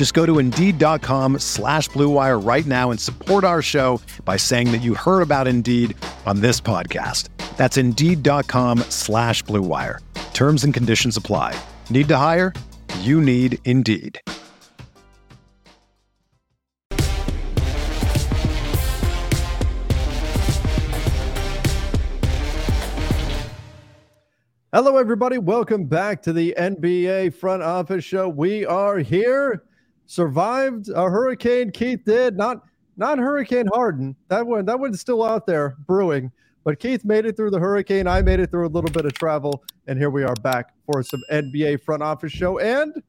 Just go to Indeed.com slash BlueWire right now and support our show by saying that you heard about Indeed on this podcast. That's Indeed.com slash BlueWire. Terms and conditions apply. Need to hire? You need Indeed. Hello, everybody. Welcome back to the NBA Front Office Show. We are here. Survived a hurricane. Keith did not not Hurricane Harden. That one that one's still out there brewing. But Keith made it through the hurricane. I made it through a little bit of travel, and here we are back for some NBA Front Office Show. And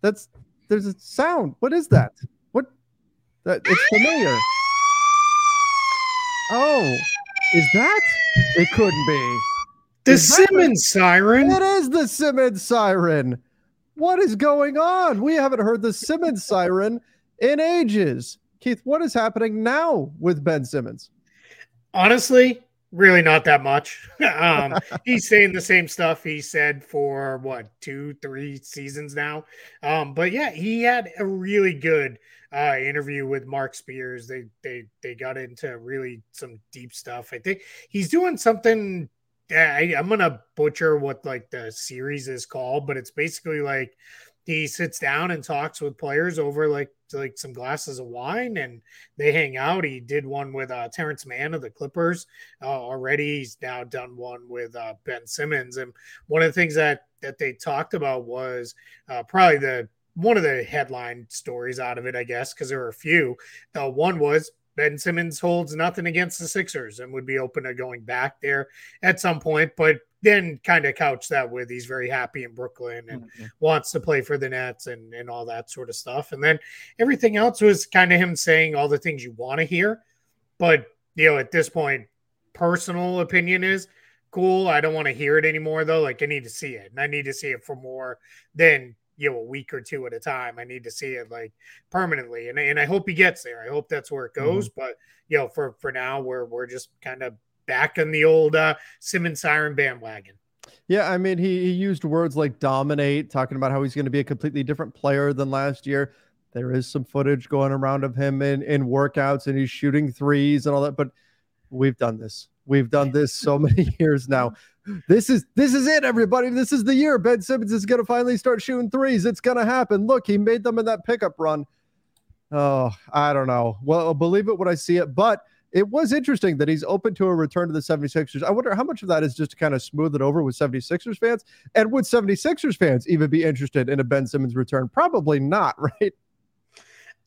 that's there's a sound. What is that? What? That it's familiar. Oh, is that? It couldn't be. The Simmons siren. It is the Simmons siren. What is going on? We haven't heard the Simmons siren in ages. Keith, what is happening now with Ben Simmons? Honestly, really not that much. um, he's saying the same stuff he said for what two, three seasons now. Um, but yeah, he had a really good uh, interview with Marc Spears. They they they got into really some deep stuff. I think he's doing something. I, I'm gonna butcher what like the series is called, but it's basically like he sits down and talks with players over like like some glasses of wine and they hang out. He did one with uh, Terance Mann of the Clippers uh, already. He's now done one with uh, Ben Simmons, and one of the things that that they talked about was uh, probably the one of the headline stories out of it, I guess, because there were a few. Uh, one was Ben Simmons holds nothing against the Sixers and would be open to going back there at some point, but then kind of couch that with he's very happy in Brooklyn and mm-hmm. wants to play for the Nets and, and all that sort of stuff. And then everything else was kind of him saying all the things you want to hear. But, you know, at this point, personal opinion is cool. I don't want to hear it anymore, though. Like, I need to see it. And I need to see it for more than you know a week or two at a time. I need to see it like permanently, and and I hope he gets there. I hope that's where it goes. Mm-hmm. But you know, for for now, we're we're just kind of back on the old uh, Simmons siren bandwagon. Yeah, I mean, he, he used words like dominate, talking about how he's going to be a completely different player than last year. There is some footage going around of him in, in workouts and he's shooting threes and all that, but we've done this. We've done this so many years now. This is this is it, everybody. This is the year Ben Simmons is going to finally start shooting threes. It's going to happen. Look, he made them in that pickup run. Oh, I don't know. Well, I'll believe it when I see it, but it was interesting that he's open to a return to the 76ers. I wonder how much of that is just to kind of smooth it over with 76ers fans. And would 76ers fans even be interested in a Ben Simmons return? Probably not, right?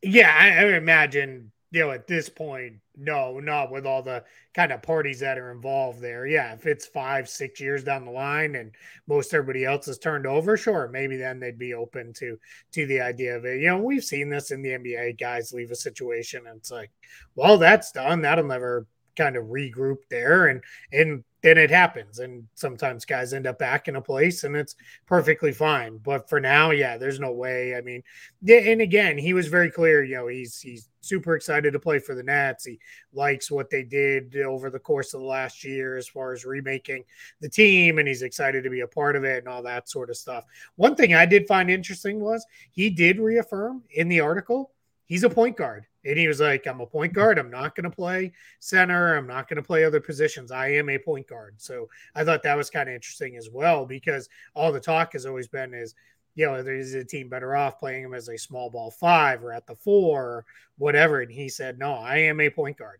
Yeah, I, I imagine know, at this point, no, not with all the kind of parties that are involved there. Yeah, if it's five, six years down the line and most everybody else is turned over, sure, maybe then they'd be open to to the idea of it. You know, we've seen this in the NBA. Guys leave a situation and it's like, well, that's done. That'll never kind of regroup there and and then it happens and sometimes guys end up back in a place and it's perfectly fine but for now yeah there's no way i mean and again he was very clear you know he's he's super excited to play for the nets he likes what they did over the course of the last year as far as remaking the team and he's excited to be a part of it and all that sort of stuff. One thing i did find interesting was he did reaffirm in the article he's a point guard and he was like, I'm a point guard. I'm not going to play center. I'm not going to play other positions. I am a point guard. So I thought that was kind of interesting as well because all the talk has always been is, you know, is a team better off playing him as a small ball five or at the four or whatever? And he said, no, I am a point guard.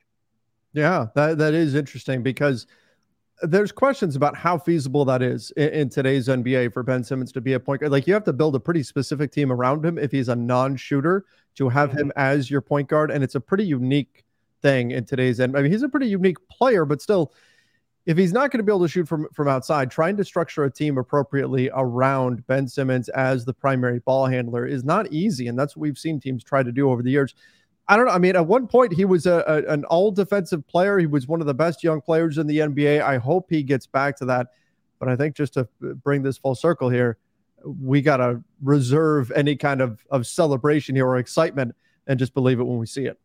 Yeah, that, that is interesting because there's questions about how feasible that is in, in, today's NBA for Ben Simmons to be a point guard. Like you have to build a pretty specific team around him if he's a non-shooter to have him as your point guard, and it's a pretty unique thing in today's end. I mean, he's a pretty unique player, but still, if he's not going to be able to shoot from from outside, trying to structure a team appropriately around Ben Simmons as the primary ball handler is not easy, and that's what we've seen teams try to do over the years. I don't know. I mean, at one point he was a, a, an all defensive player. He was one of the best young players in the NBA. I hope he gets back to that. But I think just to bring this full circle here, we got to reserve any kind of, of celebration here or excitement and just believe it when we see it.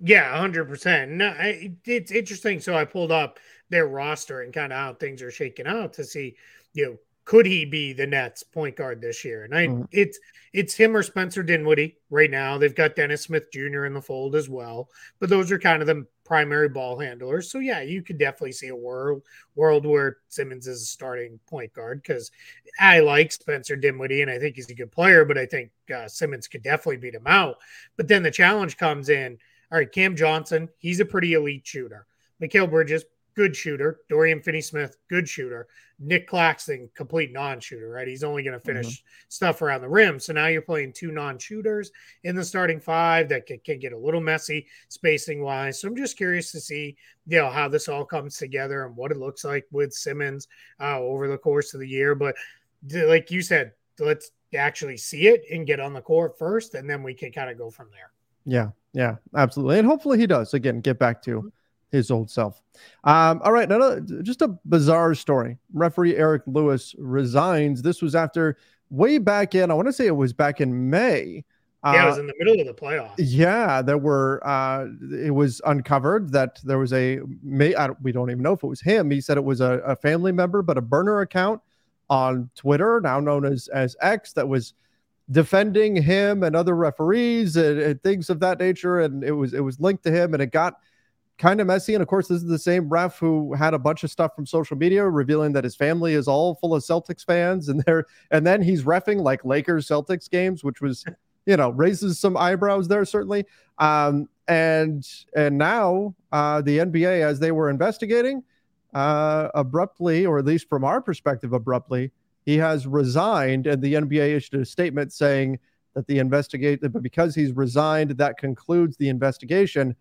Yeah, hundred percent. No, it's interesting. So I pulled up their roster and kind of how things are shaking out to see, you know, could he be the Nets point guard this year? And I, mm-hmm. it's it's him or Spencer Dinwiddie right now. They've got Dennis Smith Jr. in the fold as well, but those are kind of the primary ball handlers. So yeah, you could definitely see a world world where Simmons is a starting point guard because I like Spencer Dinwiddie and I think he's a good player, but I think uh, Simmons could definitely beat him out. But then the challenge comes in. All right, Cam Johnson, he's a pretty elite shooter. Mikal Bridges, good shooter. Dorian Finney Smith, good shooter. Nick Claxton, complete non shooter, right? He's only going to finish mm-hmm. stuff around the rim. So now you're playing two non shooters in the starting five that can, can, get a little messy spacing wise. So I'm just curious to see, you know, how this all comes together and what it looks like with Simmons uh, over the course of the year. But like you said, let's actually see it and get on the court first, and then we can kind of go from there. Yeah, yeah, absolutely. And hopefully he does again get back to mm-hmm his old self. Um, all right, now just a bizarre story. Referee Eric Lewis resigns. This was after way back in, I want to say it was back in May. Yeah, it was uh, in the middle of the playoffs. Yeah, there were. Uh, it was uncovered that there was a. May I don't, we don't even know if it was him. He said it was a, a family member, but a burner account on Twitter, now known as as X, that was defending him and other referees and, and things of that nature. And it was it was linked to him, and it got kind of messy. And of course, this is the same ref who had a bunch of stuff from social media revealing that his family is all full of Celtics fans, and there, and then he's refing like Lakers Celtics games, which was, you know, raises some eyebrows there certainly. Um, and and now uh, the NBA, as they were investigating, uh, abruptly, or at least from our perspective, abruptly, he has resigned, and the NBA issued a statement saying that the investigate, but because he's resigned, that concludes the investigation.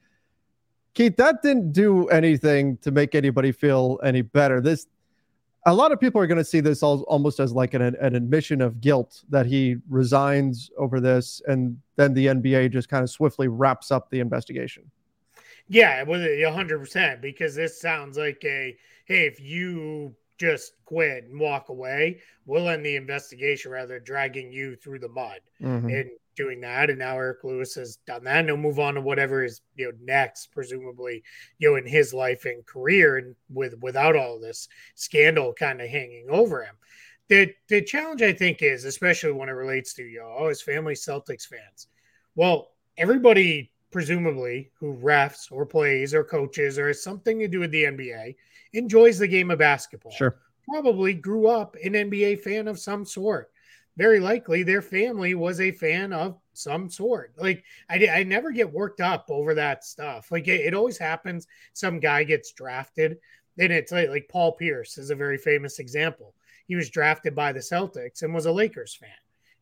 Keith, that didn't do anything to make anybody feel any better. This, a lot of people are going to see this all, almost as like an, an admission of guilt that he resigns over this, and then the NBA just kind of swiftly wraps up the investigation. Yeah, with a hundred percent, because this sounds like a hey, if you just quit and walk away, we'll end the investigation rather dragging you through the mud. Mm-hmm. And doing that, and now Eric Lewis has done that. And he'll move on to whatever is you know next, presumably you know in his life and career, and with without all this scandal kind of hanging over him. The the challenge I think is, especially when it relates to you know, oh his family Celtics fans. Well, everybody presumably who refs or plays or coaches or has something to do with the NBA enjoys the game of basketball. Sure. Probably grew up an NBA fan of some sort very likely their family was a fan of some sort. Like I, I never get worked up over that stuff. Like it, it always happens. Some guy gets drafted, and it's like, like Paul Pierce is a very famous example. He was drafted by the Celtics and was a Lakers fan.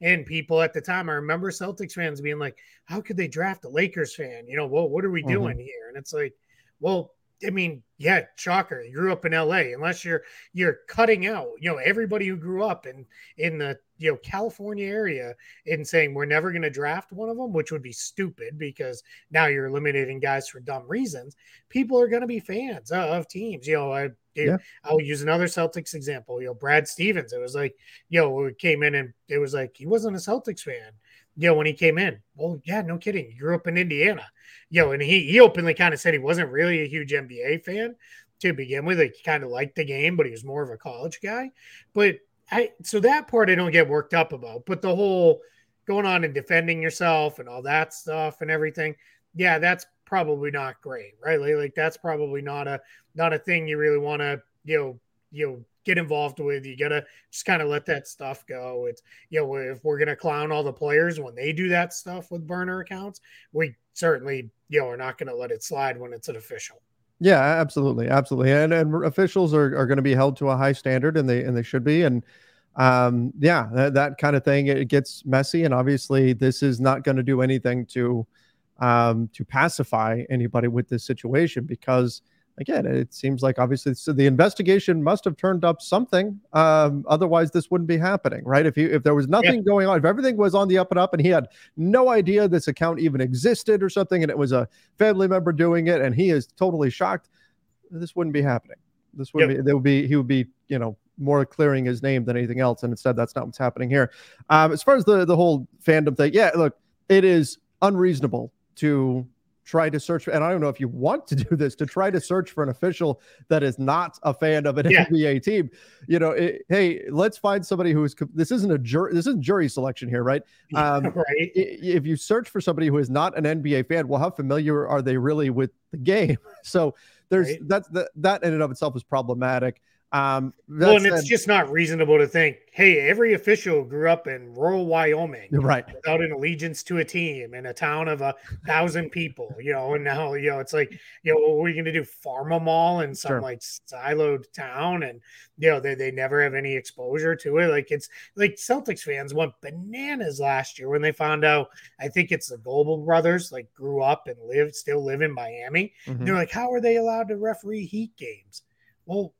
And people at the time, I remember Celtics fans being like, "How could they draft a Lakers fan? You know, well, what are we mm-hmm. doing here?" And it's like, well, I mean, yeah, shocker. You grew up in LA, unless you're you're cutting out, you know, everybody who grew up in in the you know California area and saying we're never going to draft one of them, which would be stupid because now you're eliminating guys for dumb reasons. People are going to be fans of, of teams. You know, I yeah. I'll use another Celtics example. You know, Brad Stevens. It was like, you know, came in and it was like he wasn't a Celtics fan you know, when he came in. Well, yeah, no kidding. He grew up in Indiana. You know, and he he openly kind of said he wasn't really a huge NBA fan to begin with. He kind of liked the game, but he was more of a college guy. But I so that part I don't get worked up about. But the whole going on and defending yourself and all that stuff and everything, yeah, that's probably not great, right? Like, that's probably not a not a thing you really want to, you know, you know get involved with. You gotta just kind of let that stuff go. It's you know if we're gonna clown all the players when they do that stuff with burner accounts, we certainly you know are not gonna let it slide when it's an official. Yeah, absolutely, absolutely, and and officials are, are going to be held to a high standard, and they and they should be, and um, yeah, that, that kind of thing it gets messy, and obviously this is not going to do anything to um, to pacify anybody with this situation because again, it seems like obviously so the investigation must have turned up something. Um, otherwise, this wouldn't be happening, right? If you if there was nothing yeah. going on, if everything was on the up and up, and he had no idea this account even existed or something, and it was a family member doing it, and he is totally shocked, this wouldn't be happening. This would be there would be he would be you know more clearing his name than anything else, and instead that's not what's happening here. Um, as far as the the whole fandom thing, yeah, look, it is unreasonable to try to search for, and I don't know if you want to do this to try to search for an official that is not a fan of an yeah. NBA team. You know, it, hey, let's find somebody who is. This isn't a jury. This isn't jury selection here, right? Um, right. If you search for somebody who is not an NBA fan, well, how familiar are they really with the game? So there's right. that's that that in and of itself is problematic. Um, well, and it's just not reasonable to think, hey, every official grew up in rural Wyoming, right, without an allegiance to a team in a town of a thousand people, you know. And now, you know, it's like, you know, what are you going to do? Farm them all in some sure. like siloed town, and you know, they they never have any exposure to it. Like it's like Celtics fans went bananas last year when they found out. I think it's the Goebel brothers, like grew up and lived, still live in Miami. Mm-hmm. They're like, how are they allowed to referee Heat games? Well,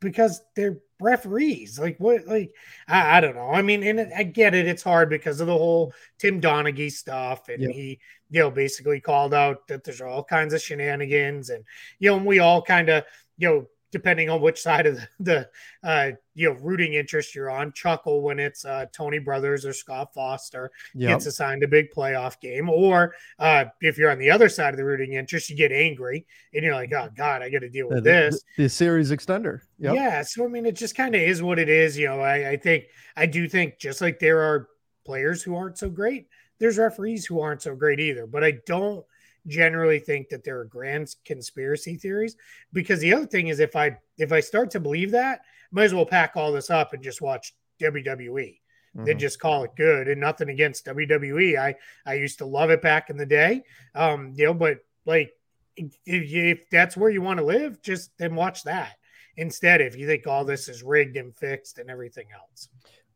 because they're referees. Like what? Like I, I, don't know. I mean, and I get it. It's hard because of the whole Tim Donaghy stuff, and yep. he, you know, basically called out that there's all kinds of shenanigans, and you know, we all kind of, you know, depending on which side of the, the uh, you know rooting interest you're on, chuckle when it's uh, Tony Brothers or Scott Foster yep. gets assigned a big playoff game, or uh, if you're on the other side of the rooting interest, you get angry and you're like, oh God, I got to deal with the, this. The, the series extender, yep. yeah. So I mean, it just kind of is what it is. You know, I, I think I do think just like there are players who aren't so great, there's referees who aren't so great either. But I don't generally think that there are grand conspiracy theories because the other thing is if I if I start to believe that, might as well pack all this up and just watch WWE. Mm-hmm. Then just call it good and nothing against WWE. I I used to love it back in the day. Um, you know, but like if, if that's where you want to live, just then watch that instead. If you think all this is rigged and fixed and everything else.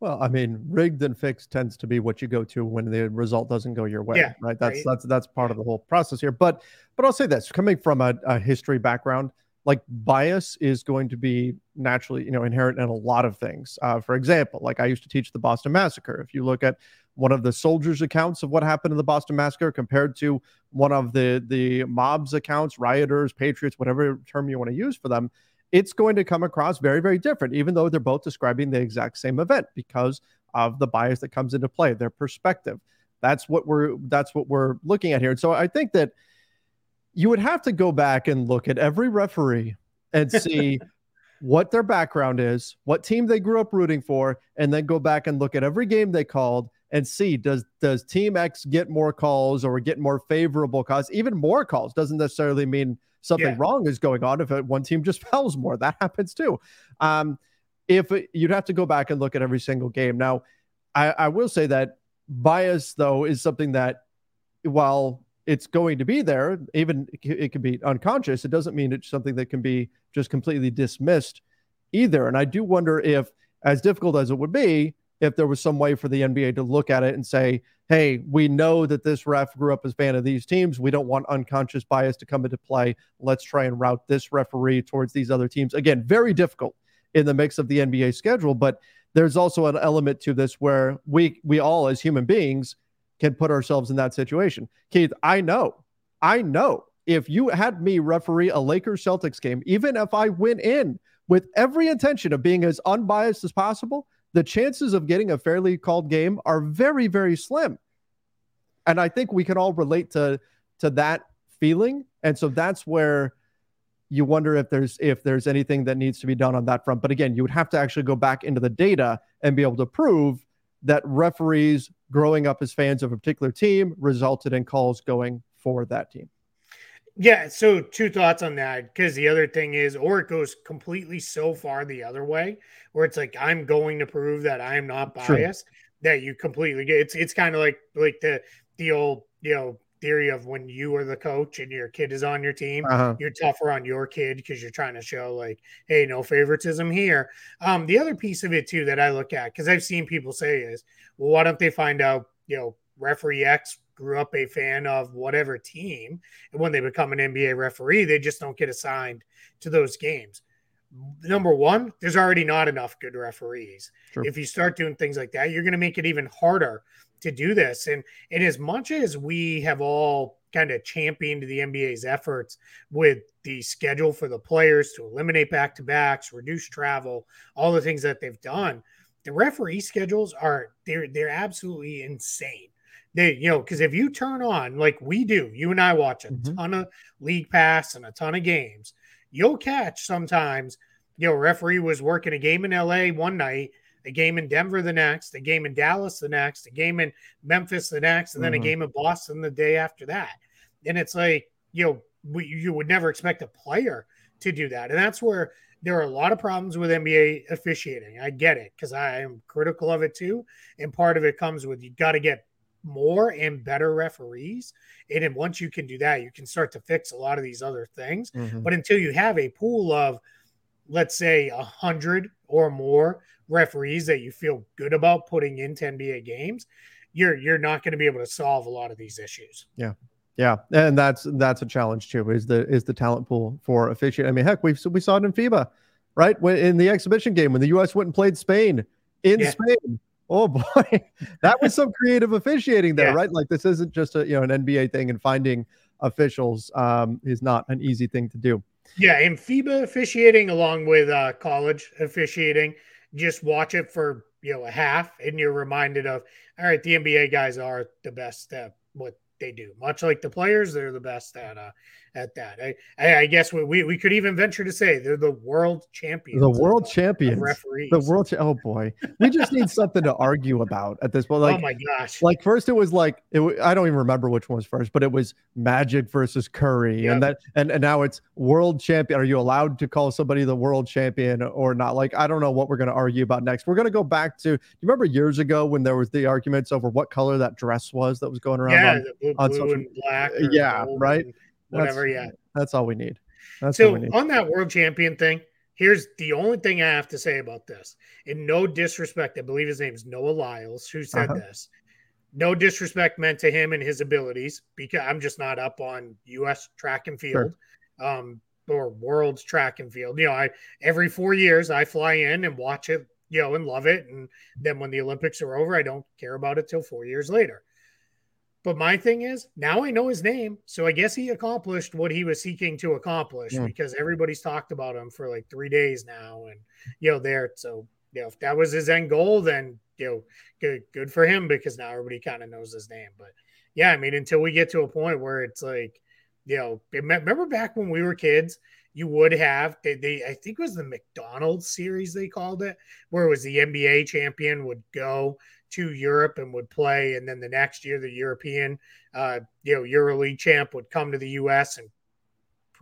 Well, I mean, rigged and fixed tends to be what you go to when the result doesn't go your way, yeah, right? That's right. that's that's part of the whole process here. But but I'll say this: coming from a, a history background, like bias is going to be naturally, you know, inherent in a lot of things. Uh, for example, like I used to teach the Boston Massacre. If you look at one of the soldiers' accounts of what happened in the Boston Massacre compared to one of the the mob's accounts, rioters, patriots, whatever term you want to use for them, it's going to come across very, very different, even though they're both describing the exact same event because of the bias that comes into play, their perspective. That's what we're that's what we're looking at here. And so I think that you would have to go back and look at every referee and see what their background is, what team they grew up rooting for, and then go back and look at every game they called and see does does team X get more calls or get more favorable calls? Even more calls doesn't necessarily mean something yeah. wrong is going on if one team just fouls more. That happens too. Um, if you'd have to go back and look at every single game. Now, I, I will say that bias though is something that while it's going to be there, even it can be unconscious. It doesn't mean it's something that can be just completely dismissed either. And I do wonder if, as difficult as it would be, if there was some way for the NBA to look at it and say, hey, we know that this ref grew up as fan of these teams. We don't want unconscious bias to come into play. Let's try and route this referee towards these other teams. Again, very difficult in the mix of the NBA schedule, but there's also an element to this where we we all as human beings can put ourselves in that situation. Keith, I know, I know if you had me referee a Lakers Celtics game, even if I went in with every intention of being as unbiased as possible, the chances of getting a fairly called game are very, very slim. And I think we can all relate to to that feeling. And so that's where you wonder if there's if there's anything that needs to be done on that front. But again, you would have to actually go back into the data and be able to prove that referees growing up as fans of a particular team resulted in calls going for that team. Yeah, so two thoughts on that because the other thing is, or it goes completely so far the other way, where it's like I'm going to prove that I'm not biased, True. that you completely get it's it's kind of like like the the old you know theory of when you are the coach and your kid is on your team, Uh-huh. you're tougher on your kid because you're trying to show like, hey, no favoritism here. Um, the other piece of it too that I look at because I've seen people say is, well, why don't they find out, you know, referee X grew up a fan of whatever team, and when they become an NBA referee, they just don't get assigned to those games. Number one, there's already not enough good referees. If you start doing things like that, you're going to make it even harder to do this. And and as much as we have all kind of championed the NBA's efforts with the schedule for the players to eliminate back to backs, reduce travel, all the things that they've done, the referee schedules are they're they're absolutely insane. They, you know, because if you turn on like we do, you and I watch a Mhm. ton of league pass and a ton of games, you'll catch sometimes, you know, referee was working a game in LA one night, a game in Denver the next, a game in Dallas the next, a game in Memphis the next, and then Mhm. a game in Boston the day after that. And it's like, you know, we, you would never expect a player to do that. And that's where there are a lot of problems with NBA officiating. I get it because I am critical of it too. And part of it comes with you got to get more and better referees. And then once you can do that, you can start to fix a lot of these other things. Mhm. But until you have a pool of, let's say, a hundred or more referees that you feel good about putting into NBA games, you're you're not going to be able to solve a lot of these issues. Yeah. Yeah, and that's that's a challenge too. Is the is the talent pool for officiating? I mean, heck, we we saw it in FIBA, right? When in the exhibition game when the U.S. went and played Spain in Yeah. Spain. Oh boy, that was some creative officiating there, Yeah. right? Like this isn't just a you know an NBA thing, and finding officials um, is not an easy thing to do. Yeah, and FIBA officiating along with uh, college officiating, just watch it for you know a half, and you're reminded of all right, the NBA guys are the best at what they do. Much like the players, they're the best at uh, at that. I, I, I guess we, we we could even venture to say they're the world champions. The world of champions, referees. the world. Cha- oh boy, we just need something to argue about at this point. Oh, like oh my gosh! like first it was like it I don't even remember which one was first, but it was Magic versus Curry, and that and, and now it's world champion. Are you allowed to call somebody the world champion or not? Like I don't know what we're going to argue about next. We're going to go back to. You remember years ago when there was the arguments over what color that dress was that was going around? yeah, on- the blue, on blue and black. Yeah, right? and Whatever. Yeah. that's all we need. That's So need. on that world champion thing, here's the only thing I have to say about this. In no disrespect, I believe his name is Noah Lyles, who said Uh-huh. this. No disrespect meant to him and his abilities, because I'm just not up on U.S. track and field, um, or world's track and field. You know, I every four years I fly in and watch it, you know, and love it, and then when the Olympics are over, I don't care about it till four years later. But my thing is, now I know his name, so I guess he accomplished what he was seeking to accomplish Yeah. because everybody's talked about him for like three days now, and you know, there. So you know, if that was his end goal, then you know, good, good for him because now everybody kind of knows his name. But yeah, I mean, until we get to a point where it's like, you know, remember back when we were kids, you would have they, they I think it was the McDonald's series they called it, where it was the NBA champion would go to Europe and would play, and then the next year the European, uh, you know, EuroLeague champ would come to the U.S. and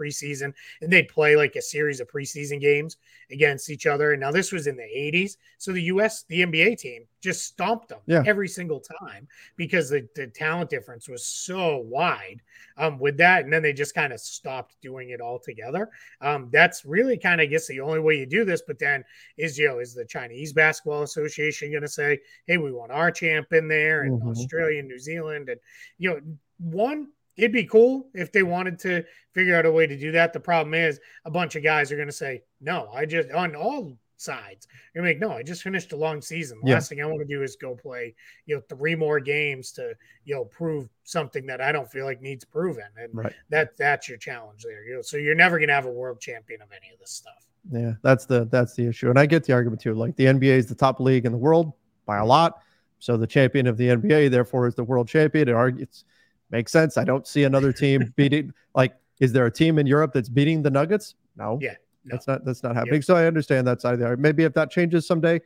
preseason, and they'd play like a series of preseason games against each other. And now this was in the 80s, so the U.S. the NBA team just stomped them Yeah. every single time because the, the talent difference was so wide um, with that, and then they just kind of stopped doing it altogether. Um, that's really kind of, I guess, the only way you do this. But then is you know is the Chinese Basketball Association going to say, "Hey, we want our champ in there," and Mhm. Australia, and New Zealand, and you know, one it'd be cool if they wanted to figure out a way to do that. The problem is a bunch of guys are going to say, "No, I just on all." sides you're like no i just finished a long season the Yeah. last thing i want to do is go play you know three more games to you know prove something that i don't feel like needs proven and Right. that that's your challenge there. You know, so you're never gonna have a world champion of any of this stuff. Yeah, that's the that's the issue, and I get the argument too. Like the NBA is the top league in the world by a lot, so the champion of the NBA therefore is the world champion. It argues makes sense. I don't see another team beating. Like, is there a team in Europe that's beating the Nuggets? No, Yeah, no. that's not that's not happening. So I understand that side of there. Maybe if that changes someday,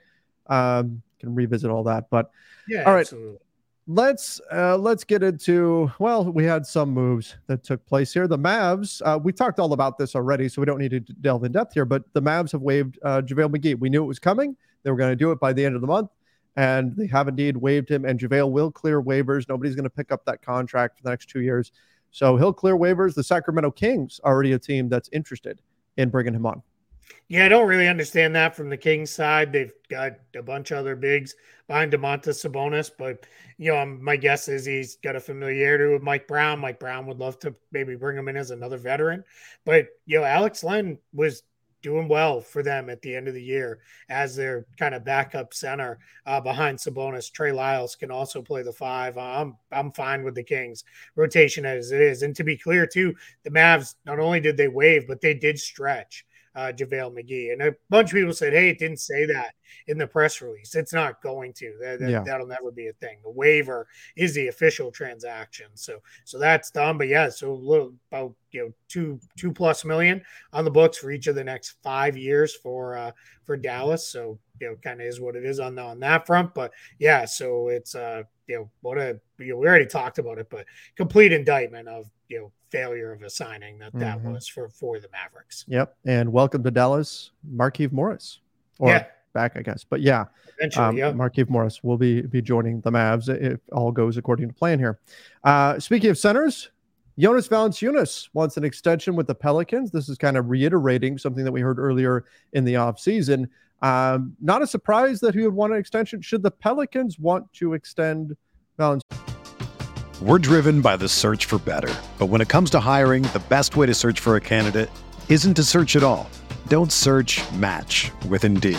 um, can revisit all that. But Yeah, All right. absolutely. let's uh, let's get into well we had some moves that took place here the mavs uh, we talked all about this already so we don't need to delve in depth here but the mavs have waived uh, javale mcgee we knew it was coming they were going to do it by the end of the month and they have indeed waived him. And JaVale will clear waivers. Nobody's going to pick up that contract for the next two years. So he'll clear waivers. The Sacramento Kings already a team that's interested in bringing him on. Yeah, I don't really understand that from the Kings side. They've got a bunch of other bigs behind Domantas Sabonis, but you know, my guess is he's got a familiarity with Mike Brown. Mike Brown would love to maybe bring him in as another veteran, but you know, Alex Len was doing well for them at the end of the year as their kind of backup center uh, behind Sabonis. Trey Lyles can also play the five. I'm I'm fine with the Kings rotation as it is. And to be clear, too, the Mavs not only did they wave, but they did stretch uh, JaVale McGee. And a bunch of people said, hey, it didn't say that in the press release. It's not going to. That, that, yeah. That'll never be a thing. The waiver is the official transaction. So so that's done. But yeah, so a little about you know two two plus million on the books for each of the next five years for uh for Dallas. So you know, kind of is what it is on the, on that front. But yeah, so it's uh you know what a you know, we already talked about it, but complete indictment of you know failure of a signing that that mm-hmm. was for for the Mavericks. Yep, and welcome to Dallas, Markieff Morris, or yeah. Back, I guess. But yeah, um, yeah. Markieff Morris will be be joining the Mavs if all goes according to plan here. Uh, speaking of centers, Jonas Valanciunas wants an extension with the Pelicans. This is kind of reiterating something that we heard earlier in the offseason. Um, not a surprise that he would want an extension. Should the Pelicans want to extend Valanciunas? We're driven by the search for better. But when it comes to hiring, the best way to search for a candidate isn't to search at all. Don't search match with Indeed.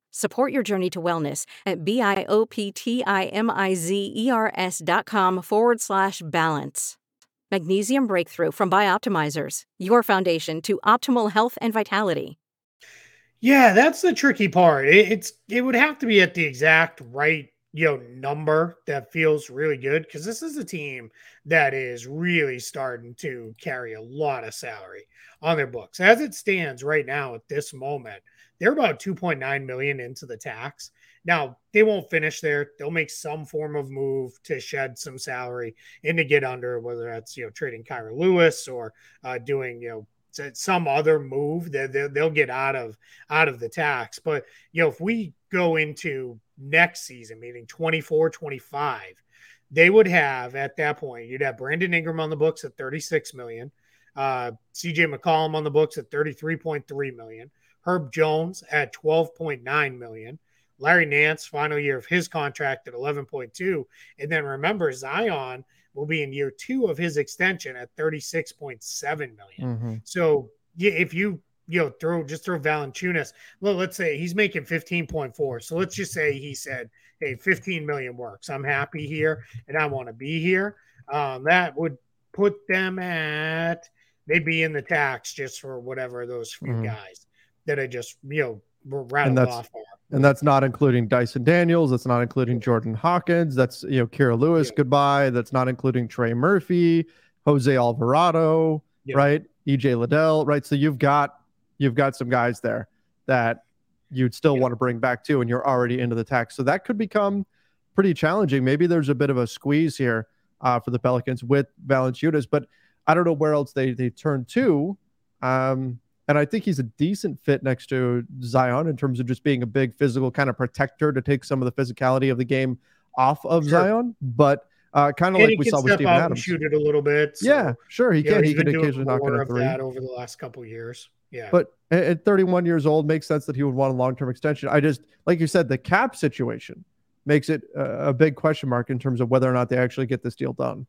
Support your journey to wellness at B-I-O-P-T-I-M-I-Z-E-R-S dot com forward slash balance. Magnesium Breakthrough from Bioptimizers, your foundation to optimal health and vitality. Yeah, that's the tricky part. It, it's it would have to be at the exact right you know number that feels really good because this is a team that is really starting to carry a lot of salary on their books as it stands right now at this moment they're about 2.9 million into the tax now they won't finish there they'll make some form of move to shed some salary and to get under whether that's you know trading Kira Lewis or uh, doing you know some other move that they'll, they'll get out of out of the tax. But you know, if we go into next season, meaning 24, 25, they would have at that point, you'd have Brandon Ingram on the books at 36 million, uh, CJ McCollum on the books at 33.3 million, Herb Jones at 12.9 million. Larry Nance, final year of his contract at 11.2. And then remember, Zion will be in year two of his extension at 36.7 million. Mm-hmm. So if you you know throw just throw Valanciunas, well, let's say he's making 15.4. So let's just say he said, "Hey, 15 million works. I'm happy here, and I want to be here." Um, that would put them at they'd be in the tax just for whatever those few mm-hmm. guys that I just you know rattled off. And that's not including Dyson Daniels. That's not including Jordan Hawkins. That's you know Kira Lewis. Yeah. Goodbye. That's not including Trey Murphy, Jose Alvarado, yeah. right? EJ Liddell, right? So you've got you've got some guys there that you'd still yeah. want to bring back too, and you're already into the tax. So that could become pretty challenging. Maybe there's a bit of a squeeze here uh, for the Pelicans with Valanciunas, but I don't know where else they they turn to. Um, and I think he's a decent fit next to Zion in terms of just being a big physical kind of protector to take some of the physicality of the game off of sure. Zion. But uh, kind of like we saw with Steven Adams, shoot it a little bit. So, yeah, sure, he can. Know, he can occasionally knock it a three. That over the last couple years. Yeah, but at 31 years old, makes sense that he would want a long term extension. I just, like you said, the cap situation makes it a big question mark in terms of whether or not they actually get this deal done.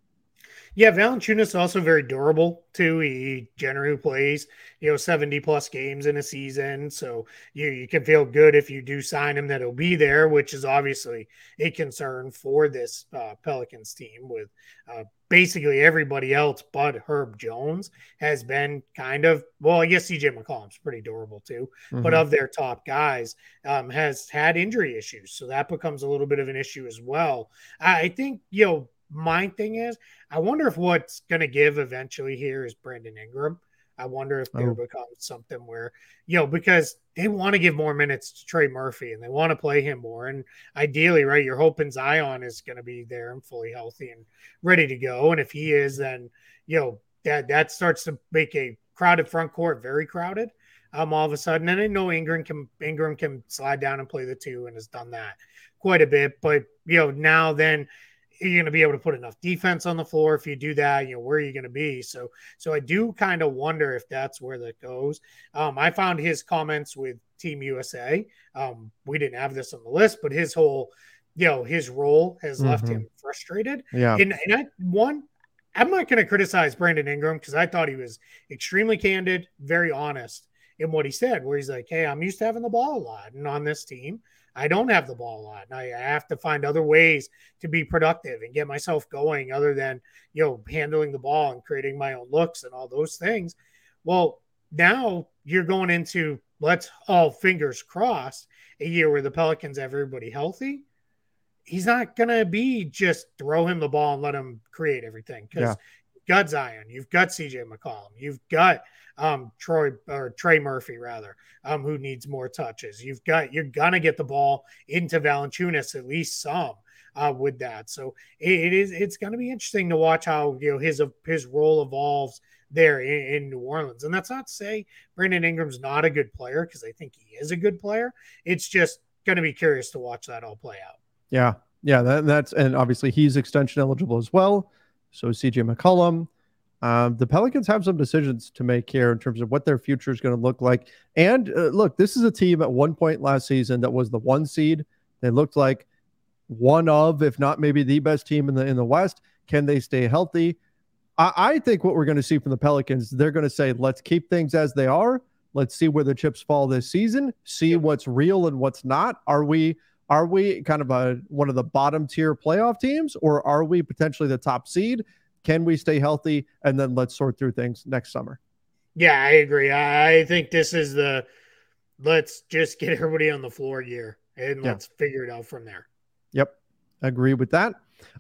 Yeah, Valanciunas is also very durable too. He generally plays, you know, 70 plus games in a season. So you, you can feel good if you do sign him that he'll be there, which is obviously a concern for this uh, Pelicans team with uh, basically everybody else but Herb Jones has been kind of well, I guess CJ McCollum's pretty durable too, mm-hmm. but of their top guys, um, has had injury issues. So that becomes a little bit of an issue as well. I think, you know, my thing is, I wonder if what's going to give eventually here is Brandon Ingram. I wonder if there oh. becomes something where, you know, because they want to give more minutes to Trey Murphy and they want to play him more. And ideally, right, you're hoping Zion is going to be there and fully healthy and ready to go. And if he is, then, you know, that that starts to make a crowded front court very crowded. Um, all of a sudden, and I know Ingram can Ingram can slide down and play the two and has done that quite a bit. But you know, now then you're going to be able to put enough defense on the floor if you do that you know where are you going to be? So so i do kind of wonder if that's where that goes. Um, i found his comments with team usa um, we didn't have this on the list but his whole you know his role has mm-hmm. left him frustrated. Yeah. And, and i one i'm not going to criticize brandon ingram because i thought he was extremely candid very honest in what he said where he's like hey i'm used to having the ball a lot and on this team I don't have the ball a lot. And I, have to find other ways to be productive and get myself going other than, you know, handling the ball and creating my own looks and all those things. Well, now you're going into let's all fingers crossed a year where the Pelicans have everybody healthy. He's not gonna be just throw him the ball and let him create everything because got Zion, you've got CJ McCollum, you've got um, Troy or Trey Murphy rather, um, who needs more touches. You've got you're gonna get the ball into Valanciunas at least some uh, with that. So it, it is it's gonna be interesting to watch how you know his his role evolves there in, in, New Orleans. And that's not to say Brandon Ingram's not a good player because I think he is a good player. It's just to be curious to watch that all play out. Yeah. Yeah. That, that's, and obviously he's extension eligible as well. So CJ McCollum. Um, the Pelicans have some decisions to make here in terms of what their future is going to look like. And uh, look, this is a team at one point last season that was the one seed. They looked like one of, if not maybe the best team in the in the West. Can they stay healthy? I, I think what we're going to see from the Pelicans, they're going to say, let's keep things as they are. Let's see where the chips fall this season. See what's real and what's not. Are we are we kind of a one of the bottom tier playoff teams, or are we potentially the top seed? Can we stay healthy? And then let's sort through things next summer. Yeah, I agree. I think this is the let's just get everybody on the floor year and yeah. let's figure it out from there. Yep. Agree with that.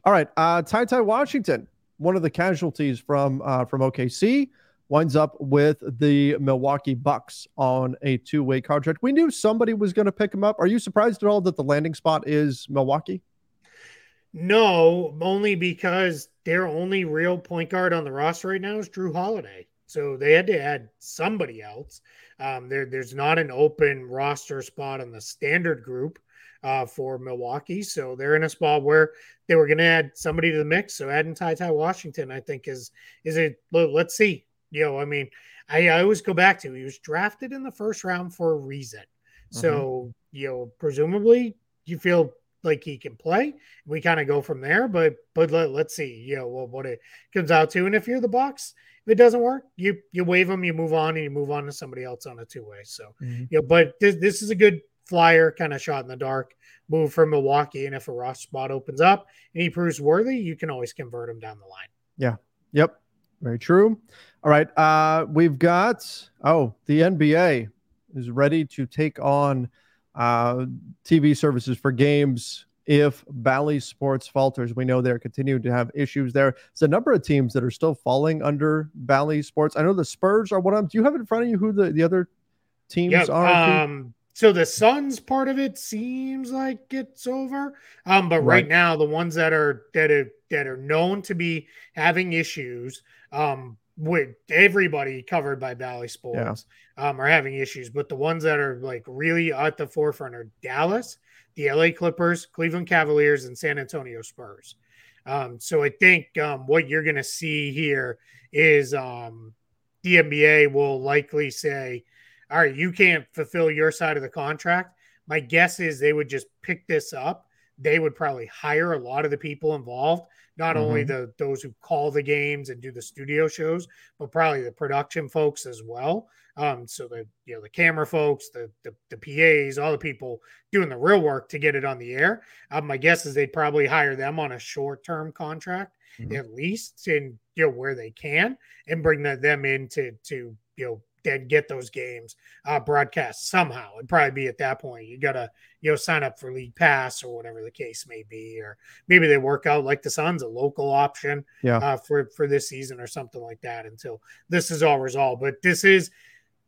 All right. Uh TyTy Washington, one of the casualties from uh from OKC, winds up with the Milwaukee Bucks on a two-way contract. We knew somebody was going to pick him up. Are you surprised at all that the landing spot is Milwaukee? No, only because their only real point guard on the roster right now is Jrue Holiday. So they had to add somebody else. Um, there, there's not an open roster spot on the standard group uh, for Milwaukee. So they're in a spot where they were going to add somebody to the mix. So adding TyTy Washington, I think, is is a let's see. You know, I mean, I, I always go back to he was drafted in the first round for a reason. Mm-hmm. So you know, presumably you feel like he can play. We kind of go from there, but but let, let's see, you know, what, what it comes out to. And if you're the Bucks, if it doesn't work, you you wave them, you move on, and you move on to somebody else on a two way. So, mm-hmm. you know, but this this is a good flyer kind of shot in the dark move from Milwaukee. And if a Ross spot opens up and he proves worthy, you can always convert him down the line. Yeah. Yep. Very true. All right. Uh, we've got oh the NBA is ready to take on uh, TV services for games if Bally Sports falters. We know they're continuing to have issues there. It's a number of teams that are still falling under Bally Sports. I know the Spurs are one of them. Do you have in front of you who the, the other teams yep, are? Um, so the Suns part of it seems like it's over. Um, but right, right now the ones that are that are that are known to be having issues, um, with everybody covered by Bally Sports, yeah. um, are having issues. But the ones that are like really at the forefront are Dallas, the LA Clippers, Cleveland Cavaliers, and San Antonio Spurs. Um, so I think um, what you're going to see here is um, the NBA will likely say, all right, you can't fulfill your side of the contract. My guess is they would just pick this up. They would probably hire a lot of the people involved, not mm-hmm. only the those who call the games and do the studio shows, but probably the production folks as well. Um, so the you know the camera folks, the, the, the PAs, all the people doing the real work to get it on the air. Um, my guess is they'd probably hire them on a short term contract mm-hmm. at least, in you know where they can, and bring the, them in to to you know then get those games uh, broadcast somehow. It'd probably be at that point you gotta you know sign up for league pass or whatever the case may be, or maybe they work out like the Suns a local option yeah. uh, for for this season or something like that until this is all resolved. But this is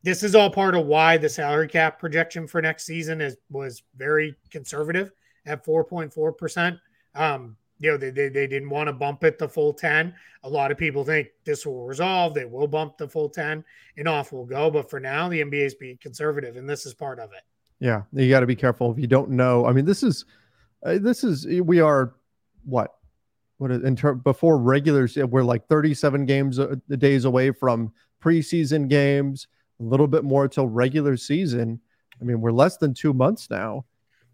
this is all part of why the salary cap projection for next season is was very conservative at 4.4 percent. Um, you know, they, they, they didn't want to bump it the full 10. A lot of people think this will resolve. They will bump the full 10 and off we'll go. But for now, the NBA is being conservative, and this is part of it. Yeah. You got to be careful if you don't know. I mean, this is, uh, this is, we are what? What is, in term before regulars, we're like 37 games a days away from preseason games a little bit more till regular season. I mean, we're less than two months now.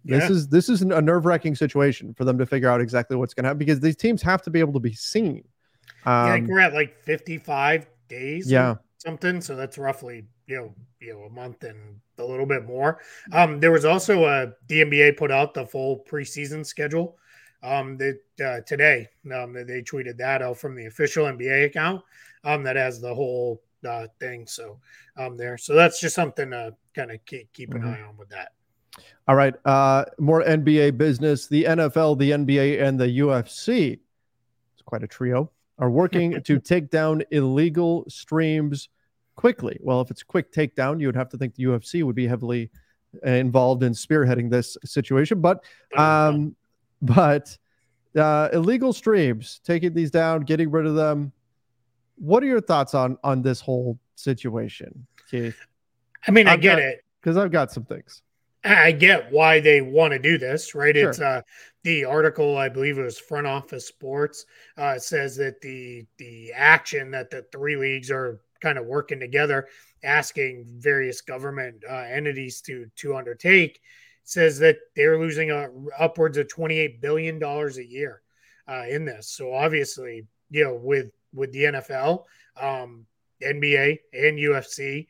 This yeah. is this is a nerve wracking situation for them to figure out exactly what's going to happen because these teams have to be able to be seen. Um, yeah, we're at like fifty five days. Yeah, something. So that's roughly you know you know a month and a little bit more. Um, there was also a the NBA put out the full preseason schedule. Um, that uh, today um, they tweeted that out from the official NBA account. Um, that has the whole uh, thing. So um, there. So that's just something to kind of keep, keep an mm-hmm. eye on with that. All right. Uh, more NBA business. The NFL, the NBA, and the UFC. It's quite a trio. Are working to take down illegal streams quickly. Well, if it's quick takedown, you would have to think the UFC would be heavily involved in spearheading this situation. But, um, but uh, illegal streams, taking these down, getting rid of them, what are your thoughts on on this whole situation, Keith? I mean, I've i get got, it because I've got some things. I get why they want to do this, right? Sure. It's uh, the article, I believe it was Front Office Sports, uh, says that the the action that the three leagues are kind of working together, asking various government uh, entities to to undertake, says that they're losing uh, upwards of twenty eight billion dollars a year uh, in this. So obviously, you know, with with the NFL, um, NBA, and UFC.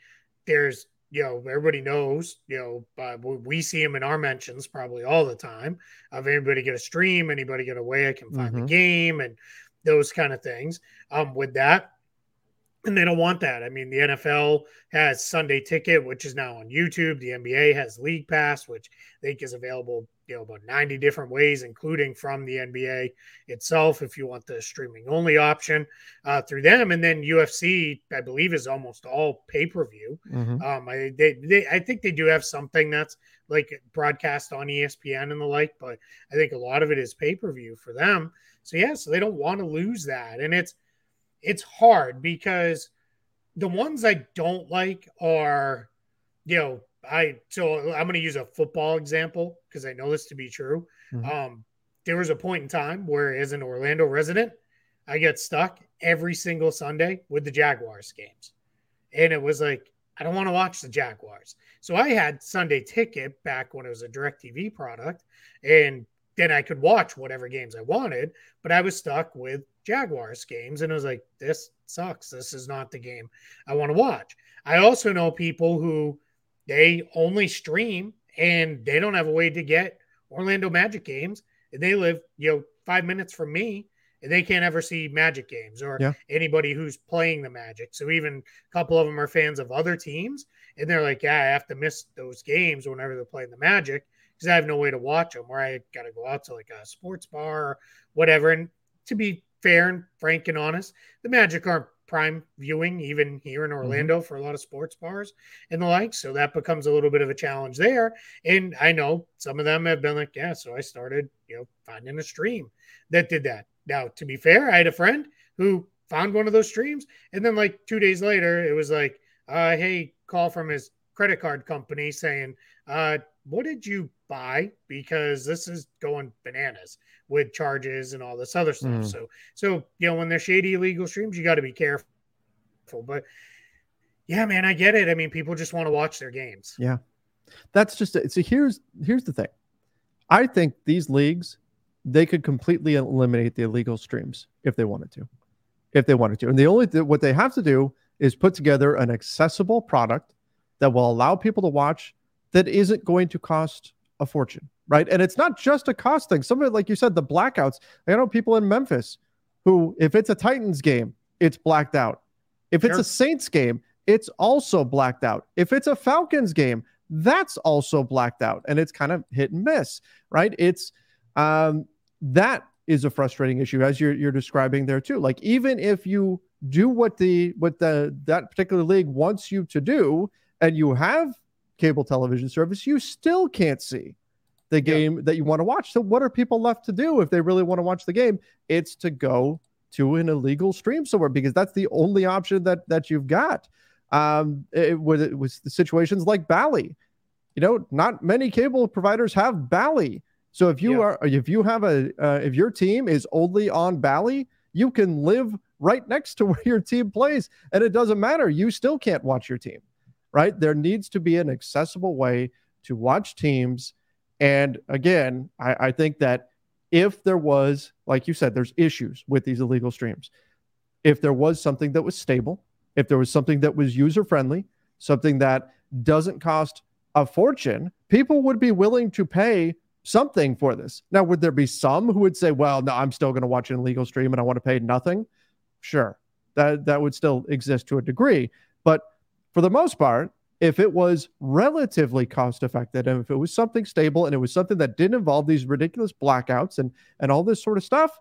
There's, you know, everybody knows, you know, uh, we see them in our mentions probably all the time of anybody get a stream, anybody get a way I can find mm-hmm. the game, and those kind of things. Um, with that, and they don't want that. I mean, the NFL has Sunday Ticket, which is now on YouTube. The NBA has League Pass, which I think is available, you know, about 90 different ways, including from the NBA itself, if you want the streaming only option uh, through them. And then UFC, I believe, is almost all pay per view. Mm-hmm. Um, I, they, they, I think they do have something that's like broadcast on ESPN and the like, but I think a lot of it is pay per view for them. So, yeah, so they don't want to lose that. And it's, it's hard because the ones I don't like are, you know, I so I'm going to use a football example because I know this to be true. Mm-hmm. Um, there was a point in time where, as an Orlando resident, I get stuck every single Sunday with the Jaguars games, and it was like I don't want to watch the Jaguars. So I had Sunday Ticket back when it was a DirecTV product, and then I could watch whatever games I wanted, but I was stuck with Jaguars games. And it was like, this sucks. This is not the game I want to watch. I also know people who they only stream and they don't have a way to get Orlando Magic games. And they live, you know, five minutes from me and they can't ever see Magic games or Yeah. anybody who's playing the Magic. So even a couple of them are fans of other teams, and they're like, "Yeah, I have to miss those games whenever they're playing the Magic because I have no way to watch them, or I got to go out to like a sports bar or whatever." And to be fair and frank and honest, the Magic aren't prime viewing even here in Orlando for a lot of sports bars and the like. So that becomes a little bit of a challenge there. And I know some of them have been like, yeah, so I started, you know, finding a stream that did that. Now, to be fair, I had a friend who found one of those streams, and then like two days later, it was like, uh, hey, call from his credit card company saying, uh, what did you buy? Because this is going bananas with charges and all this other stuff. Mhm. So, so you know, when they're shady illegal streams, you got to be careful. But yeah, man, I get it. I mean, people just want to watch their games. Yeah. That's just it. So here's here's the thing. I think these leagues they could completely eliminate the illegal streams if they wanted to. If they wanted to. And the only th- what they have to do is put together an accessible product that will allow people to watch that isn't going to cost a fortune, right? And it's not just a cost thing. Some of it like you said the blackouts. I know people in Memphis who if it's a Titans game, it's blacked out. If it's Sure. a Saints game, it's also blacked out. If it's a Falcons game, that's also blacked out and it's kind of hit and miss right it's um that is a frustrating issue as you're you're describing there too like even if you do what the what the that particular league wants you to do and you have cable television service you still can't see the game that you want to watch. So what are people left to do if they really want to watch the game? It's to go to an illegal stream somewhere because that's the only option that that you've got. Um it, was it was the situations like bally. You know not many cable providers have bally. So if you Yeah. are if you have a uh, if your team is only on bally you can live right next to where your team plays and it doesn't matter. You still can't watch your team right? There needs to be an accessible way to watch teams. And again i, I think that if there was like you said there's issues with these illegal streams. If there was something that was stable if there was something that was user friendly something that doesn't cost a fortune people would be willing to pay something for this. Now would there be some who would say well no i'm still going to watch an illegal stream and i want to pay nothing sure that that would still exist to a degree. But for the most part if it was relatively cost effective and if it was something stable and it was something that didn't involve these ridiculous blackouts and and all this sort of stuff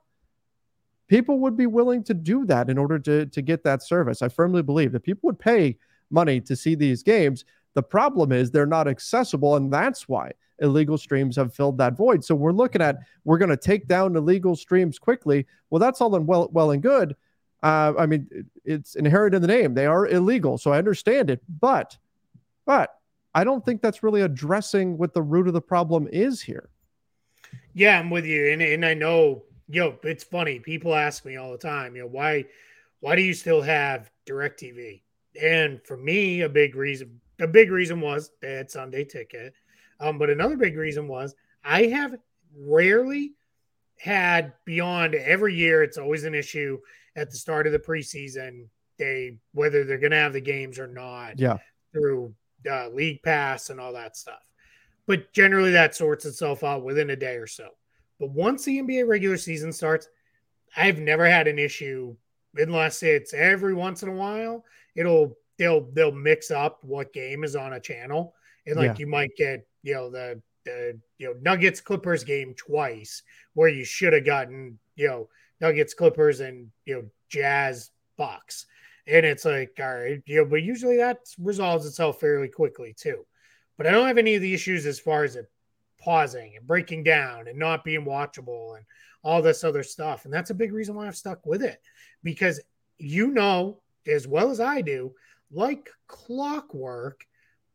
people would be willing to do that in order to to get that service. I firmly believe that people would pay money to see these games. The problem is they're not accessible and that's why illegal streams have filled that void. So we're looking at we're going to take down illegal streams quickly. Well that's all in well well and good uh, i mean it's inherent in the name they are illegal so i understand it but but i don't think that's really addressing what the root of the problem is here Yeah, I'm with you, and and I know, yo, it's funny. People ask me all the time, you know, why, why do you still have Directv? And for me, a big reason, a big reason was they had Sunday Ticket, um, but another big reason was I have rarely had beyond every year. It's always an issue at the start of the preseason. They whether they're going to have the games or not yeah through uh, league pass and all that stuff. But generally, that sorts itself out within a day or so. But once the NBA regular season starts, I've never had an issue unless it's every once in a while. It'll they'll they'll mix up what game is on a channel, and like Yeah. you might get you know the the you know Nuggets Clippers game twice where you should have gotten you know Nuggets Clippers and you know Jazz Bucks. And it's like all right you know but usually that resolves itself fairly quickly too. But i don't have any of the issues as far as it pausing and breaking down and not being watchable and all this other stuff. And that's a big reason why i've stuck with it because you know as well as i do like clockwork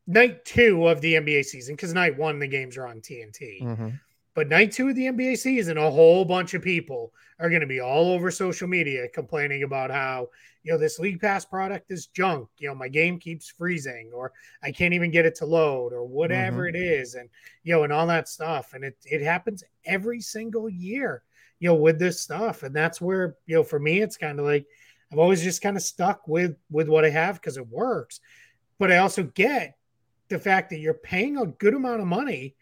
night two of the nba season because night one the games are on tnt Mhm. But night two of the NBA season, a whole bunch of people are going to be all over social media complaining about how, you know, this League Pass product is junk. You know, my game keeps freezing or I can't even get it to load or whatever mm-hmm. it is. And, you know, and all that stuff. And it, it happens every single year, you know, with this stuff. And that's where, you know, for me, it's kind of like I've always just kind of stuck with, with what I have because it works. But I also get the fact that you're paying a good amount of money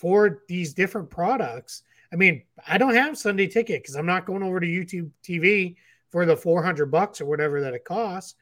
for these different products. I mean, I don't have Sunday ticket because I'm not going over to YouTube TV for the 400 bucks or whatever that it costs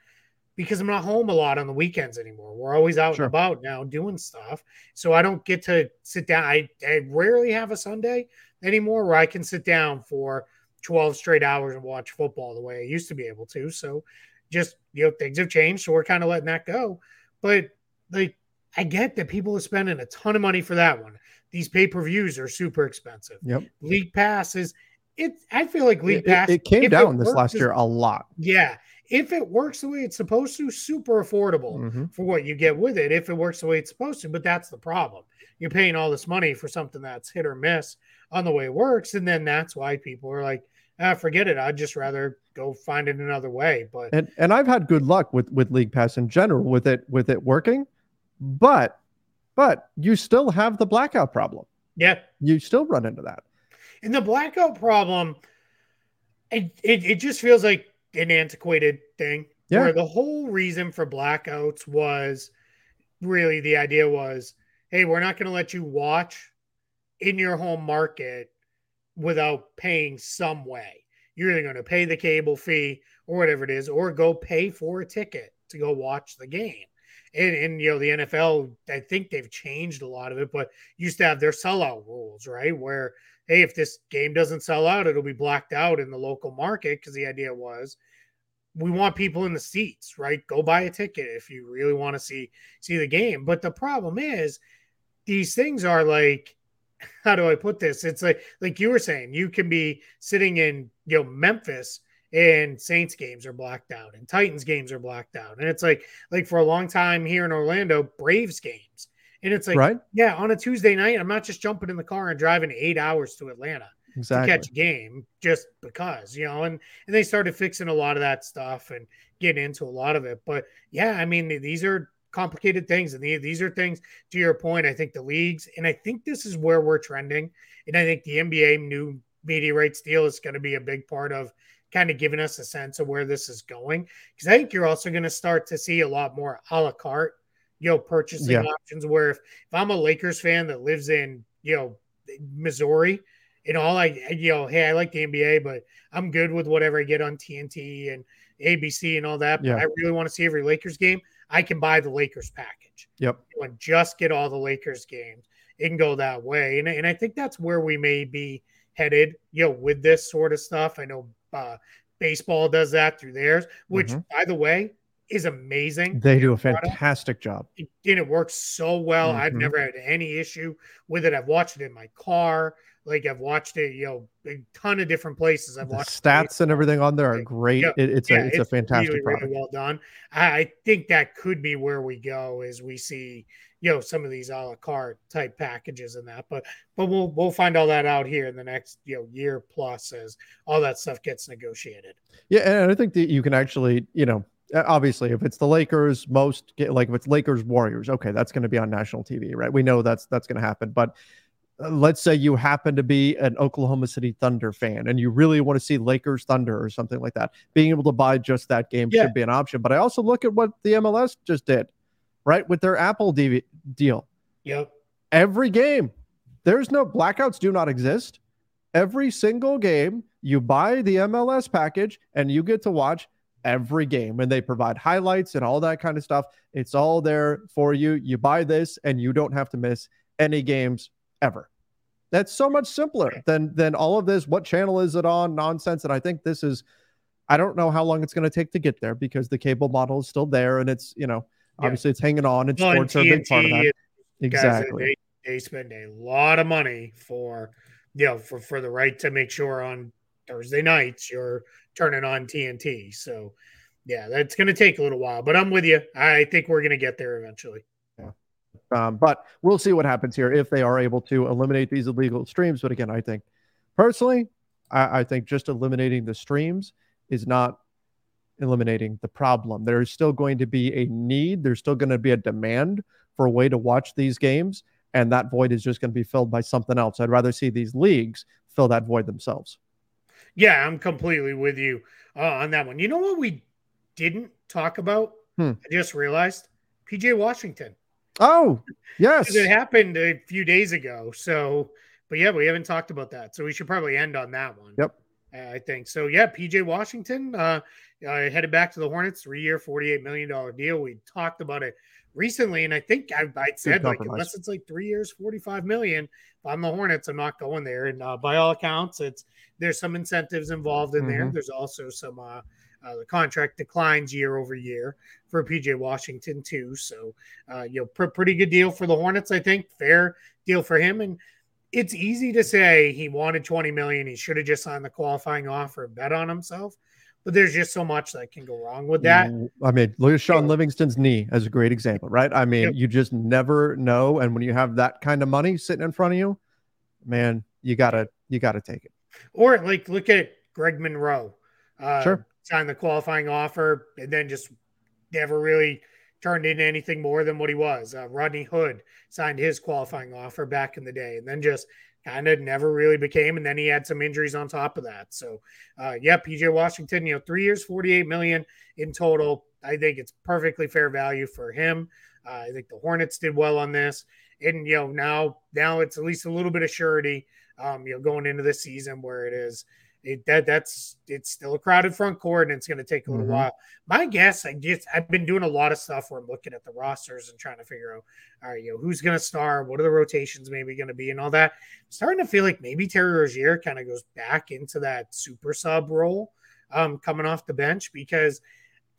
because I'm not home a lot on the weekends anymore. We're always out Sure. and about now doing stuff. So I don't get to sit down. I, I rarely have a Sunday anymore where I can sit down for 12 straight hours and watch football the way I used to be able to. So just, you know, things have changed. So we're kind of letting that go. But like, I get that people are spending a ton of money for that one. These pay per views are super expensive. Yep. League Pass is, it, I feel like League It, Pass, it- it came down this last as- year a lot. Yeah. If it works the way it's supposed to, super affordable Mhm. for what you get with it if it works the way it's supposed to. But that's the problem. You're paying all this money for something that's hit or miss on the way it works. And then that's why people are like, ah, forget it. I'd just rather go find it another way. But And and I've had good luck with with League Pass in general with it with it working, but but you still have the blackout problem. yeah. You still run into that. And the blackout problem, it, it, it just feels like an antiquated thing. Yeah. Where the whole reason for blackouts was really the idea was, hey, we're not going to let you watch in your home market without paying some way. You're either going to pay the cable fee or whatever it is, or go pay for a ticket to go watch the game. And, and you know, the NFL, I think they've changed a lot of it, but used to have their sellout rules, right? Where hey, if this game doesn't sell out, it'll be blacked out in the local market. Because the idea was we want people in the seats, right? Go buy a ticket if you really want to see see the game. But the problem is these things are like, how do I put this? It's like like you were saying, you can be sitting in you know Memphis and Saints games are blacked out and Titans games are blacked out. And it's like like for a long time here in Orlando, Braves games. And it's like, right? yeah, on a Tuesday night, I'm not just jumping in the car and driving eight hours to Atlanta Exactly. to catch a game just because, you know, and and they started fixing a lot of that stuff and getting into a lot of it. But yeah, I mean, these are complicated things, and these are things to your point. I think the leagues, and I think this is where we're trending, and I think the NBA new media rights deal is going to be a big part of kind of giving us a sense of where this is going. Because I think you're also going to start to see a lot more a la carte, you know, purchasing Yeah. options. Where if, if I'm a Lakers fan that lives in, you know, Missouri, and all I, you know, hey, I like the NBA, but I'm good with whatever I get on TNT and ABC and all that. But Yeah. I really want to see every Lakers game. I can buy the Lakers package Yep. and just get all the Lakers games. It can go that way. And, and I think that's where we may be headed, you know, with this sort of stuff. I know uh, baseball does that through theirs, which, Mhm. by the way, is amazing. They do a fantastic job. It, and it works so well. I've Mhm. never had any issue with it. I've watched it in my car. Like I've watched it, you know, a ton of different places. I've The watched stats and everything on there are great. Yeah. It- it's Yeah, a it's, a fantastic really, product. really well done. I, think that could be where we go as we see, you know, some of these a la carte type packages and that. But but we'll we'll find all that out here in the next you know year plus as all that stuff gets negotiated. Yeah, and I think that you can actually, you know, obviously if it's the Lakers, most like if it's Lakers Warriors, okay, that's going to be on national TV, right? We know that's that's going to happen. But Uh, let's say you happen to be an Oklahoma City Thunder fan and you really want to see Lakers Thunder or something like that. Being able to buy just that game Yeah. should be an option. But I also look at what the MLS just did, right, with their Apple TV deal. Yep. every game. There's no blackouts do not exist. Every single game, you buy the MLS package and you get to watch every game and they provide highlights and all that kind of stuff. It's all there for you. You buy this and you don't have to miss any games ever. That's so much simpler than than all of this what channel is it on nonsense and I think this is I don't know how long it's going to take to get there because the cable model is still there and it's, you know, Yeah. obviously it's hanging on and Well, and sports are a big part of that. TNT, guys, Exactly. they, they spend a lot of money for you know for for the right to make sure on Thursday nights you're turning on TNT. So yeah, that's going to take a little while, but I'm with you. I think we're going to get there eventually. Um, but we'll see what happens here if they are able to eliminate these illegal streams. But again, I think personally, I, I think just eliminating the streams is not eliminating the problem. There's still going to be a need, there's still going to be a demand for a way to watch these games. And that void is just going to be filled by something else. I'd rather see these leagues fill that void themselves. Yeah, I'm completely with you uh, on that one. You know what we didn't talk about? Hmm. I just realized PJ Washington. Oh, yes. It happened a few days ago. So but yeah, we haven't talked about that, so we should probably end on that one. Yep. Uh, I think so. Yeah, PJ Washington uh, uh, headed back to the Hornets, three-year, forty-eight million dollar deal. We talked about it recently, and I think I, I said like unless it's like three years, forty-five million. If I'm the Hornets, I'm not going there. And uh, by all accounts, it's there's some incentives involved in mm-hmm. there. There's also some uh, the contract declines year over year for PJ Washington too. So, uh, you know, pr- pretty good deal for the Hornets. I think fair deal for him. And it's easy to say he wanted 20 million. He should have just signed the qualifying offer and bet on himself. But there's just so much that can go wrong with that. I mean, look at Shaun Livingston's knee as a great example, right? I mean, yep. you just never know. And when you have that kind of money sitting in front of you, man, you gotta you gotta take it. Or like look at Greg Monroe. Uh, sure signed the qualifying offer and then just never really turned into anything more than what he was. Uh, Rodney Hood signed his qualifying offer back in the day and then just kind of never really became. And then he had some injuries on top of that. So, uh, yeah, PJ Washington, you know, three years, 48 million in total. I think it's perfectly fair value for him. Uh, I think the Hornets did well on this. And, you know, now, now it's at least a little bit of surety, um, you know, going into the season where it is, it, that that's it's still a crowded front court and it's going to take a little mm-hmm. while. My guess, I guess I've been doing a lot of stuff where I'm looking at the rosters and trying to figure out, all right, you know, who's going to star, what are the rotations maybe going to be, and all that. I'm starting to feel like maybe Terry Rozier kind of goes back into that super sub role, um, coming off the bench because.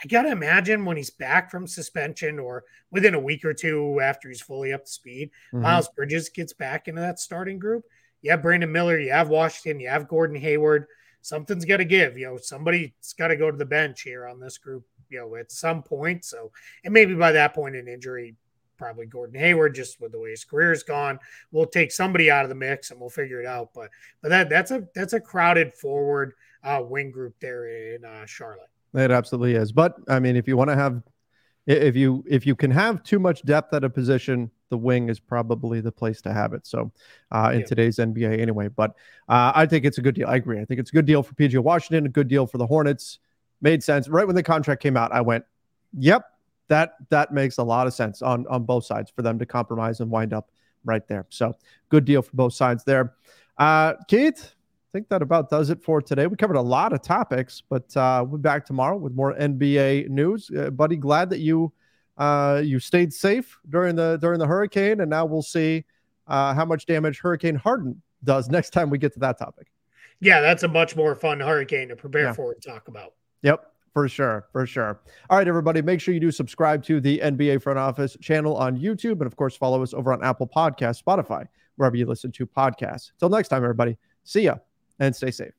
I gotta imagine when he's back from suspension or within a week or two after he's fully up to speed, mm-hmm. Miles Bridges gets back into that starting group you have Brandon Miller, you have Washington, you have Gordon Hayward. Something's got to give. You know, somebody's got to go to the bench here on this group. You know, at some point. So, and maybe by that point, an injury, probably Gordon Hayward, just with the way his career's gone, we'll take somebody out of the mix and we'll figure it out. But, but that that's a that's a crowded forward uh, wing group there in uh, Charlotte. It absolutely is. But I mean, if you want to have, if you if you can have too much depth at a position, the wing is probably the place to have it. So, uh, in yeah. today's NBA, anyway. But uh, I think it's a good deal. I agree. I think it's a good deal for PJ Washington, a good deal for the Hornets. Made sense. Right when the contract came out, I went, "Yep, that that makes a lot of sense on on both sides for them to compromise and wind up right there." So, good deal for both sides there. Uh, Keith, I think that about does it for today. We covered a lot of topics, but uh, we'll be back tomorrow with more NBA news. Uh, buddy, glad that you uh, you stayed safe during the during the hurricane, and now we'll see uh, how much damage Hurricane Harden does next time we get to that topic. Yeah, that's a much more fun hurricane to prepare yeah. for and talk about. Yep, for sure, for sure. All right, everybody, make sure you do subscribe to the NBA Front Office channel on YouTube, and of course, follow us over on Apple Podcasts, Spotify, wherever you listen to podcasts. Till next time, everybody, see ya and stay safe.